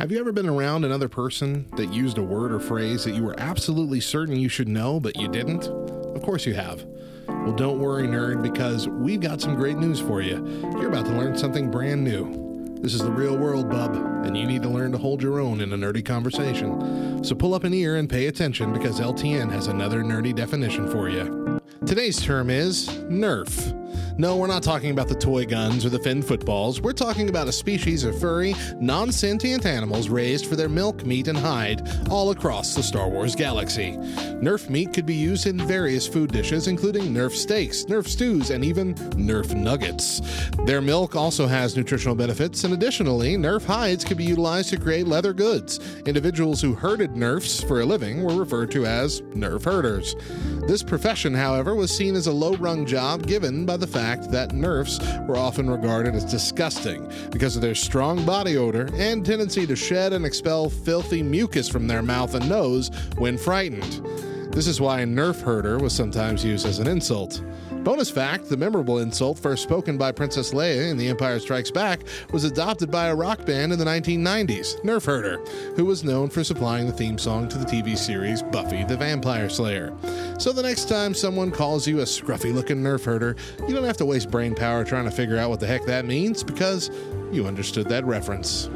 Have you ever been around another person that used a word or phrase that you were absolutely certain you should know, but you didn't? Of course you have. Well, don't worry, nerd, because we've got some great news for you. You're about to learn something brand new. This is the real world, bub, and you need to learn to hold your own in a nerdy conversation. So pull up an ear and pay attention because LTN has another nerdy definition for you. Today's term is Nerf. No, we're not talking about the toy guns or the fin footballs. We're talking about a species of furry, non sentient animals raised for their milk, meat, and hide all across the Star Wars galaxy. Nerf meat could be used in various food dishes, including Nerf steaks, Nerf stews, and even Nerf nuggets. Their milk also has nutritional benefits, and additionally, Nerf hides could be utilized to create leather goods. Individuals who herded Nerfs for a living were referred to as Nerf herders. This profession, however, was seen as a low rung job given by the fact fact that Nerfs were often regarded as disgusting because of their strong body odor and tendency to shed and expel filthy mucus from their mouth and nose when frightened. This is why Nerf herder was sometimes used as an insult. Bonus fact the memorable insult, first spoken by Princess Leia in The Empire Strikes Back, was adopted by a rock band in the 1990s, Nerf Herder, who was known for supplying the theme song to the TV series Buffy the Vampire Slayer. So the next time someone calls you a scruffy looking Nerf Herder, you don't have to waste brain power trying to figure out what the heck that means because you understood that reference.